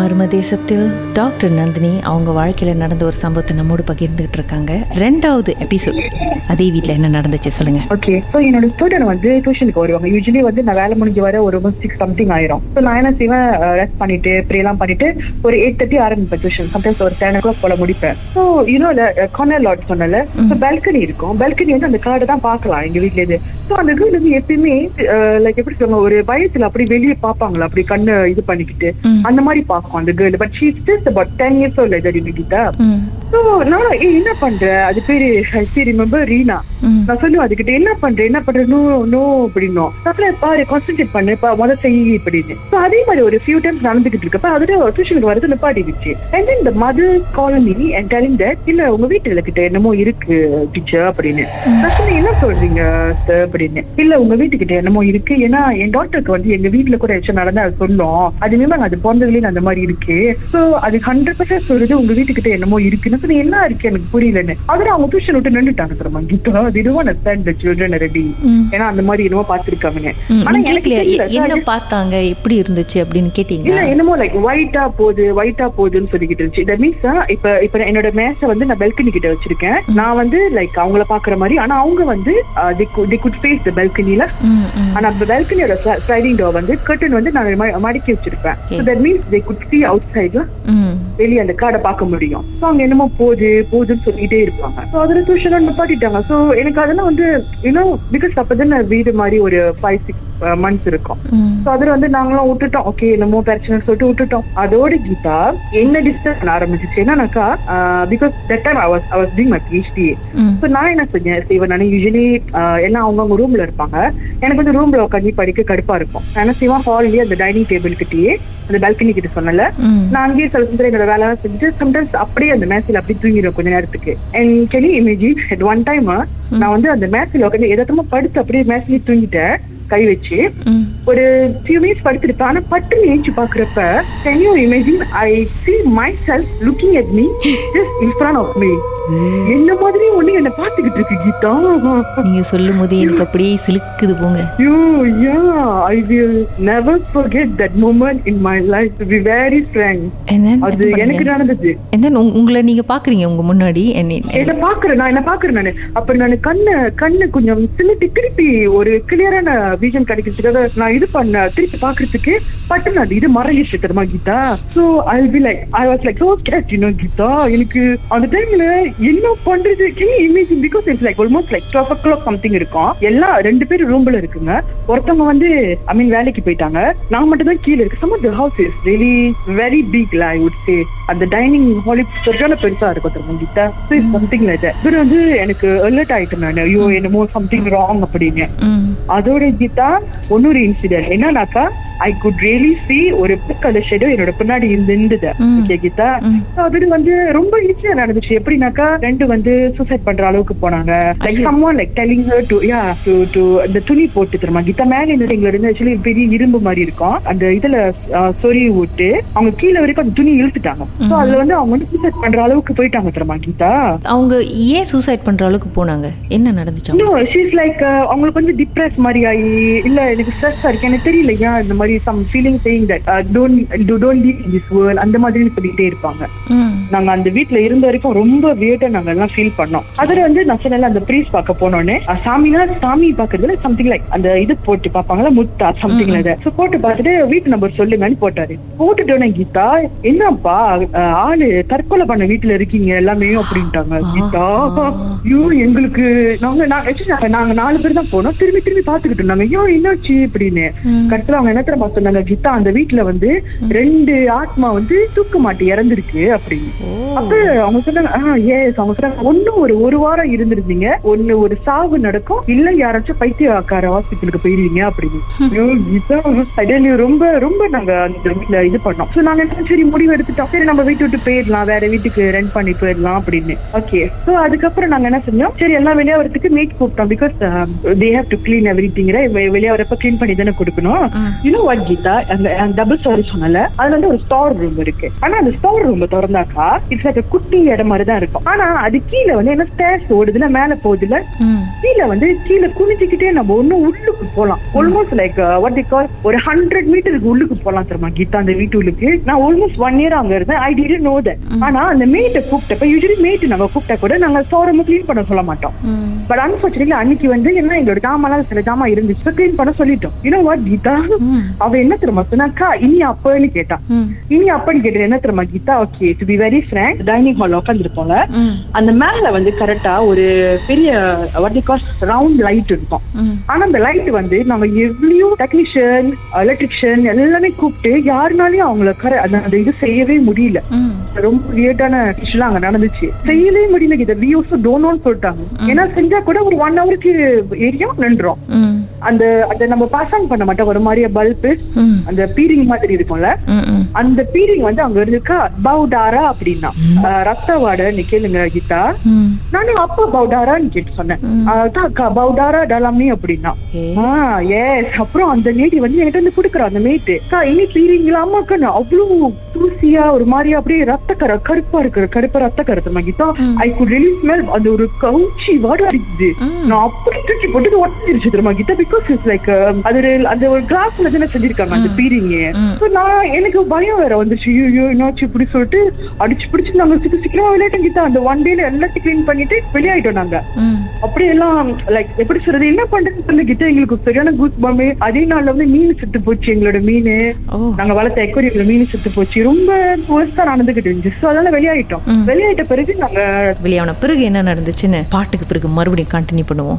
மர்ம தேசத்தில் டாக்டர் நந்தினி அவங்க வாழ்க்கையில நடந்த ஒரு சம்பவத்தை நம்மோடு பகிர்ந்துகிட்டு இருக்காங்க. ரெண்டாவது எபிசோட் அதே வீட்ல என்ன நடந்துச்சு சொல்லுங்க. ஓகே ஸோ என்னோட ஸ்டூடெண்ட் வந்து டியூஷனுக்கு வருவாங்க. யூஸ்வலி வந்து நான் வேலை முடிஞ்சு வர ஒரு சிக்ஸ் சம்திங் ஆயிரும். ஸோ நான் என்ன செய்வேன்? ரெஸ்ட் பண்ணிட்டு ப்ரே எல்லாம் பண்ணிட்டு ஒரு எயிட் தேர்ட்டி ஆரம்பிப்பேன் டியூஷன் சம்டைம்ஸ் ஒரு டென் ஓ கிளாக் போல முடிப்பேன். ஸோ இன்னும் கார்னர் லாட் சொன்னல ஸோ பால்கனி இருக்கும். பால்கனி வந்து அந்த கார்டை தான் பார்க்கலாம். எங்க வீட்ல இருந்து ஸோ அந்த கேர்ள் வந்து எப்பயுமே லைக் எப்படி சொல்லுவாங்க ஒரு பயத்துல அப்படி வெளியே பார்ப்பாங்களா? அப்படி கண்ணு இது பண்ணிக்கிட்டு. அந்த மாதிரி பார்க்கும் அந்த girl but she just about ten years old இது கீதா ம், ஸோ நான் ஏய் என்ன பண்ற? அது பேரு ஐ ரிமெம்பர் ரீனா நான் சொல்லுவேன் அதுகிட்ட என்ன பண்ற? என்ன பண்ற? நோ நோ அப்படின்னும். அப்புறம் பாரு கான்சென்ட்ரேட் பண்ணு முத செய் இப்படின்னு ஸோ அதே மாதிரி ஒரு ஃபியூ டைம்ஸ் நடந்துகிட்டு இருக்கப்ப அதோட டியூஷனுக்கு வரது நிப்பாட்டிடுச்சு. அண்ட் தென் இந்த mother calling and telling that இல்ல உங்க வீட்டுல கிட்ட என்னமோ இருக்கு டீச்சர் அப்படின்னு. நான் சொன்னேன் என்ன சொல்றீங்க sir அப்படின்னு. இல்ல உங்க வீட்டுக்கிட்ட என்னமோ இருக்கு. ஏன்னா என் டாக்டருக்கு வந்து எங்க வீட்டுல கூட ஏதாச்சும் நடந்தா அது சொன்னோம் அது மேம் அது பிறந்ததுலேயே அந்த மாதிரி இருக்கு. சோ அது ஹண்ட்ரட் பர்சன்ட் சொல்றது உங்க வீட்டுக்கிட்ட என்னமோ இருக்குன்னு. சொன்னேன் என்ன இருக்கு எனக்கு புரியலன்னு. அதோட அவங்க டியூஷன் விட்டு நின்றுட்டாங்க தெரியுமா? கீதா திடுவான ஸ்டாண்ட் த சில்ட்ரன் ரெடி. ஏன்னா அந்த மாதிரி என்னமோ பாத்துருக்காங்க ஆனா எனக்கு என்ன பார்த்தாங்க? எப்படி இருந்துச்சு அப்படின்னு இல்ல கேட்டீங்களா என்னமோ லைக் ஒயிட்டா போகுது ஒயிட்டா போகுதுன்னு சொல்லிக்கிட்டு இருந்துச்சு. தட் மீன்ஸ் இப்ப இப்ப என்னோட மேச வந்து நான் பெல்கனி கிட்ட வச்சிருக்கேன். நான் வந்து லைக் அவங்கள பாக்குற மாதிரி. ஆனா அவங்க வந்து தி குட் ஃபேஸ் த பெல்கனில. ஆனா அந்த பெல்கனியோட ஸ்லைடிங் டோர் வந்து கர்டன் வந்து நான் மடக்கி வச்சிருப்பேன். Okay. That means they could see out சைட்ல வெளியே அந்த கார்டை பார்க்க முடியும். ஸோ அவங்க என்னமோ போகுது போகுதுன்னு சொல்லிட்டே இருப்பாங்க. ஸோ அதில் டியூஷன் நிப்பாட்டிட்டாங்க. ஸோ எனக்கு அதெல்லாம் வந்து இன்னும் பிகாஸ் அப்பதான் நான் வீடு மாதிரி ஒரு ஃபைவ் சிக்ஸ் மந்த்ஸ் இருக்கும். ஸோ அதுல வந்து நாங்களும் விட்டுட்டோம். ஓகே என்னமோ பிரச்சனை சொல்லிட்டு விட்டுட்டோம். அதோட கீதா என்ன டிஸ்டர்ப் பண்ண ஆரம்பிச்சிச்சு என்னன்னாக்கா because that time I was I was doing my. PhD. So நான் என்ன செஞ்சேன் செய்வேன் நான் யூஸ்வலி எல்லாம் அவங்கவுங்க ரூம்ல இருப்பாங்க. எனக்கு வந்து ரூம்ல உட்காந்து படிக்க கடுப்பா இருக்கும். என்ன செய்வேன் ஹால்லேயே அந்த டைனிங் டேபிள் கிட்டயே அந்த பால்கனி கிட்ட சொன்னல. நான் அங்கேயே சில என்னோட வேலை செஞ்சுட்டு சம்டைம்ஸ் அப்படியே அந்த மேட்ச்ல அப்படியே தூங்கிடும் கொஞ்ச நேரத்துக்கு. And can you imagine one time நான் வந்து அந்த மேட்ச்ல உட்காந்து எதாத்தமா படுத்து அப்படியே மேட்ச்லயே தூங்கிட்டேன். கை வச்சு ம். ஒரு ஃபியூ மினிட்ஸ் படுத்திருப்பேன். ஆனா பட்டுன்னு ஏஞ்சி பாக்குறப்ப can you imagine I see myself looking at me just in front of me. என்ன மாதிரி ஒண்ணு என்ன பாத்துக்கிட்டு இருக்கு கீதா. நீங்க சொல்லும் போது எனக்கு அப்படியே சிலுக்குது போங்க. You ya I will never forget that moment in my life to be very frank. And then அது என்ன எனக்கு? நடந்தது. உங்க- உங்களை நீங்க பாக்குறீங்க உங்க முன்னாடி? என்ன- என்ன பாக்குறேன் நான் என்ன பாக்குறேன் நானு. அப்ப நான் கண்ணு கண்ணு கொஞ்சம் சிலிட்டு திருப்பி ஒரு கிளியரான விஷன் கிடைக்கிறதுக்காக நான் இது பண்ண திருப்பி பாக்குறதுக்கு பட்டு நான் இது மறைஞ்சிச்சு தெரியுமா Geetha. So I be like I was like so scared you know Geetha எனக்கு அந்த டைம்ல என்ன பண்றது? Can imagine because it's like almost like twelve o'clock something இருக்கும். எல்லாம் ரெண்டு பேரும் ரூம்ல இருக்குங்க. ஒருத்தவங்க வந்து ஐ மீன் வேலைக்கு போயிட்டாங்க. நான் மட்டும் தான் கீழே இருக்கு. Some of the house is really very big I would say அந்த டைனிங் ஹால் சரியான பெருசா இருக்கும் தெரியுமா கீதா? சம்திங் லைக் இவர் வந்து எனக்கு அலர்ட் ஆயிட்டேன் நான். ஐயோ என்னமோ சம்திங் ராங் அப்படின்னு. அதோட தான் இன்னொரு இன்சிடென்ட் என்னன்னாக்கா ஐ குட் ரியலி சி ஒரு கலர் ஷேடோ என்னோட பின்னாடி இருந்தது ம். ஓகே கீதா? அது வந்து ரொம்ப ஈஸியா நடந்துச்சு. எப்படின்னாக்கா ரெண்டு வந்து சூசைட் பண்ற அளவுக்கு போனாங்க. லைக் ஐயோ. Someone like telling her to ya to to அந்த துணி போட்டு தருமா? கீதா மேல இந்த எங்களை இருந்து ஆக்சுவலி பெரிய இரும்பு மாதிரி இருக்கும். அந்த இதுல சொறி விட்டு அவங்க கீழே வரைக்கும் அந்த துணி இழுத்துட்டாங்க. சோ அதுல வந்து அவங்க வந்து சூசைட் பண்ற அளவுக்கு போயிட்டாங்க தெரியுமா கீதா? அவங்க ஏன் சூசைட் பண்ற அளவுக்கு போனாங்க? என்ன நடந்துச்சு ஷீஸ் லைக் அவங்களுக்கு வந்து டிப்ரெஸ் மாதிரி ஆகி இல்ல எனக்கு ஸ்ட்ரெஸ் இருக்கு எனக்கு தெரியல ஏன் இந்த மாதிரி some feeling saying that don't don't leave this world அந்த மாதிரி சொல்லிட்டே இருப்பாங்க. நாங்க அந்த வீட்ல இருந்த வரைக்கும் ரொம்ப வியர்டா நாங்க எல்லாம் ஃபீல் பண்ணோம். அதுல வந்து நான் அந்த ப்ரீஸ் பார்க்க போனோன்னே அஹ், சாமினா சாமி பாக்குறதுல சம்திங் லைக் அந்த இது போட்டு பாப்பாங்களா முத்தா சம்திங் லைக் சோ போட்டு பார்த்துட்டு வீட்டு நம்பர் சொல்லுங்கன்னு போட்டாரு. போட்டுட்டோன்னே கீதா என்னப்பா ஆளு தற்கொலை பண்ண வீட்டுல இருக்கீங்க எல்லாமே? அப்படின்ட்டாங்க. கீதா ஐயோ எங்களுக்கு நாங்க நாங்க- நாங்க நாலு பேர் தான் போனோம். திரும்பி திரும்பி பாத்துக்கிட்டு இருந்தாங்க. ஐயோ என்னாச்சு? அப்படின்னு. அவங்க என்ன தெரியுமா சொன்னாங்க கீதா அந்த வீட்டுல வந்து ரெண்டு ஆத்மா வந்து தூக்க மாட்டி இறந்துருக்கு அப்படின்னு. அப்ப அவங்க சொன்னாங்க ஆ ஏஸ் அவங்க சொன்னாங்க ஒண்ணு ஒரு ஒரு வாரம் இருந்திருந்தீங்க. ஒண்ணு ஒரு சாவு நடக்கும். இல்ல யாராச்சும் பைத்தியக்கார ஹாஸ்பிட்டலுக்கு போயிருவீங்க அப்படின்னு. ரொம்ப ரொம்ப நாங்க அந்த வீட்டுல இது பண்ணோம். சோ நாங்க என்ன சரி முடிவு எடுத்துட்டோம். சரி நம்ம வீட்டு விட்டு போயிடலாம். வேற வீட்டுக்கு ரெண்ட் பண்ணி போயிடலாம் அப்படின்னு. ஓகே சோ அதுக்கப்புறம் நாங்க என்ன செஞ்சோம்? சரி எல்லாம் வெளியே வரதுக்கு மேட் கூப்பிட்டோம் because they have to clean every thing வெளியே வரப்ப கிளீன் பண்ணி தானே கொடுக்கணும். இன்னும் வாட் கீதா அந்த டபுள் ஸ்டோரி சொன்னல அதுல வந்து ஒரு ஸ்டோர் ரூம் இருக்கு. ஆனா அந்த ஸ்டோர் ரூம் திறந்தாக்கா இட்ஸ் லைக் குட்டி இடம் மாதிரி தான் இருக்கும். ஆனா அது கீழே வந்து என்ன ஸ்டேர்ஸ் ஓடுதுல மேல போகுதுல கீழே வந்து கீழே குனிஞ்சுக்கிட்டே நம்ம ஒன்னும் உள்ளுக்கு போலாம். Almost like what the call ஒரு ஹண்ட்ரட் மீட்டருக்கு உள்ளுக்கு போலாம் தெரியுமா கீதா அந்த வீட்டுக்கு நான் ஆல்மோஸ்ட் ஒன் இயர் அங்க இருந்தேன். ஐ டிட் நோ தட் ஆனா அந்த மேட்டை கூப்பிட்டப்ப யூஸ்வலி மேட்டு நாங்க கூப்பிட்டா கூட நாங்க சோரம கிளீன் பண்ண சொல்ல மாட்டோம். பட் அன்பார்ச்சுனேட்லி அன்னைக்கு வந்து என்ன எங்களோட ஜாமான் சில ஜாமா இருந்துச்சு. கிளீன் பண்ண சொல்லிட்டோம். You know what Geetha? அவ என்ன தெரியுமா சொன்னாக்கா இனி அப்பன்னு கேட்டா. இனி அப்பன்னு கேட்டது என்ன தெரியுமா Geetha? Okay to be very frank dining hall உட்காந்துருப்போம்ல ம். அந்த மேல வந்து கரெக்டா ஒரு பெரிய வாட் காஸ் ரவுண்ட் லைட் இருக்கும். ஆனா அந்த லைட் வந்து நாங்க எவ்வளோ டெக்னீஷியன் எலக்ட்ரிஷியன் எல்லாமே கூப்பிட்டு யாருனாலையும் அவங்கள கர அந்த இது செய்யவே முடியல. ரொம்ப வியர்டான விஷயம் அங்க நடந்துச்சு. செய்யவே முடியல இதை வியூஸ் டோனோன்னு சொல்லிட்டாங்க. ஏன்னா செஞ்சா கூட ஒரு ஒன் ஹவருக்கு ஏரியா நின்றோம் அந்த அந்த நம்ம பாஸ் ஆன் பண்ண மாட்டோம். ஒரு மாதிரியா பல்பு அந்த பீரிங் மாதிரி இருக்கும்ல. அந்த பீரிங் வந்து அங்க இருந்துக்கா பவுடாரா அப்படின்னா. ரத்த வாடன்னு கேளுங்க கீதா. நானும் அப்பா பவுடாரான்னு கேட்டு சொன்னேன். அக்கா பவுடாரா டலாமே அப்படின்னா. எஸ் அப்புறம் அந்த லேடி வந்து என்கிட்ட வந்து குடுக்குறா அந்த மேட்டு அக்கா இனி பீரிங்களா அம்மாக்கா அவ்வளவு தூசியா ஒரு மாதிரியா அப்படியே ரத்த கரை கருப்பா இருக்கிற கருப்பா ரத்த கருத்து Mahitha. I could release smell அந்த ஒரு கவுச்சி வாட அடிக்குது. நான் அப்படி தூக்கி போட்டு உடஞ்சிருச்சு தெரியுமா கீதா? பிகாஸ் இட்ஸ் லைக் அது ஒரு- அந்த ஒரு கிளாஸ்ல தானே செஞ்சிருக்காங்க அந்த பீரிங் ம். நான் எனக்கு பயம் வேற வந்துச்சு. ஐயோ என்னாச்சு இப்படி சொல்லிட்டு அடிச்சு பிடிச்சு நாங்க சீக்கிரம் சீக்கிரமா விளையாட்டம் கீதா அந்த ஒன் டேல எல்லாத்தையும் கிளீன் பண்ணிட்டு வெளியாயிட்டோம் நாங்க. ம். அப்படி எல்லாம் லைக் எப்படி சொல்றது? என்ன பண்றது சொல்லி கிட்ட எங்களுக்கு சரியான கூஸ் பாம்பு அதே நாள்ல வந்து மீன் செத்து போச்சு எங்களோட மீன். நாங்க வளர்த்த எக்கோரியம்ல மீன் செத்து போச்சு. ரொம்ப ஒர்ஸ்டா நடந்துகிட்டு இருந்துச்சு. அதனால வெளியாயிட்டோம். வெளியாயிட்ட பிறகு நாங்க வெளியான பிறகு என்ன நடந்துச்சுன்னு பாட்டுக்கு பிறகு மறுபடியும் கண்டினியூ பண்ணுவோம்.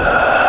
Uh...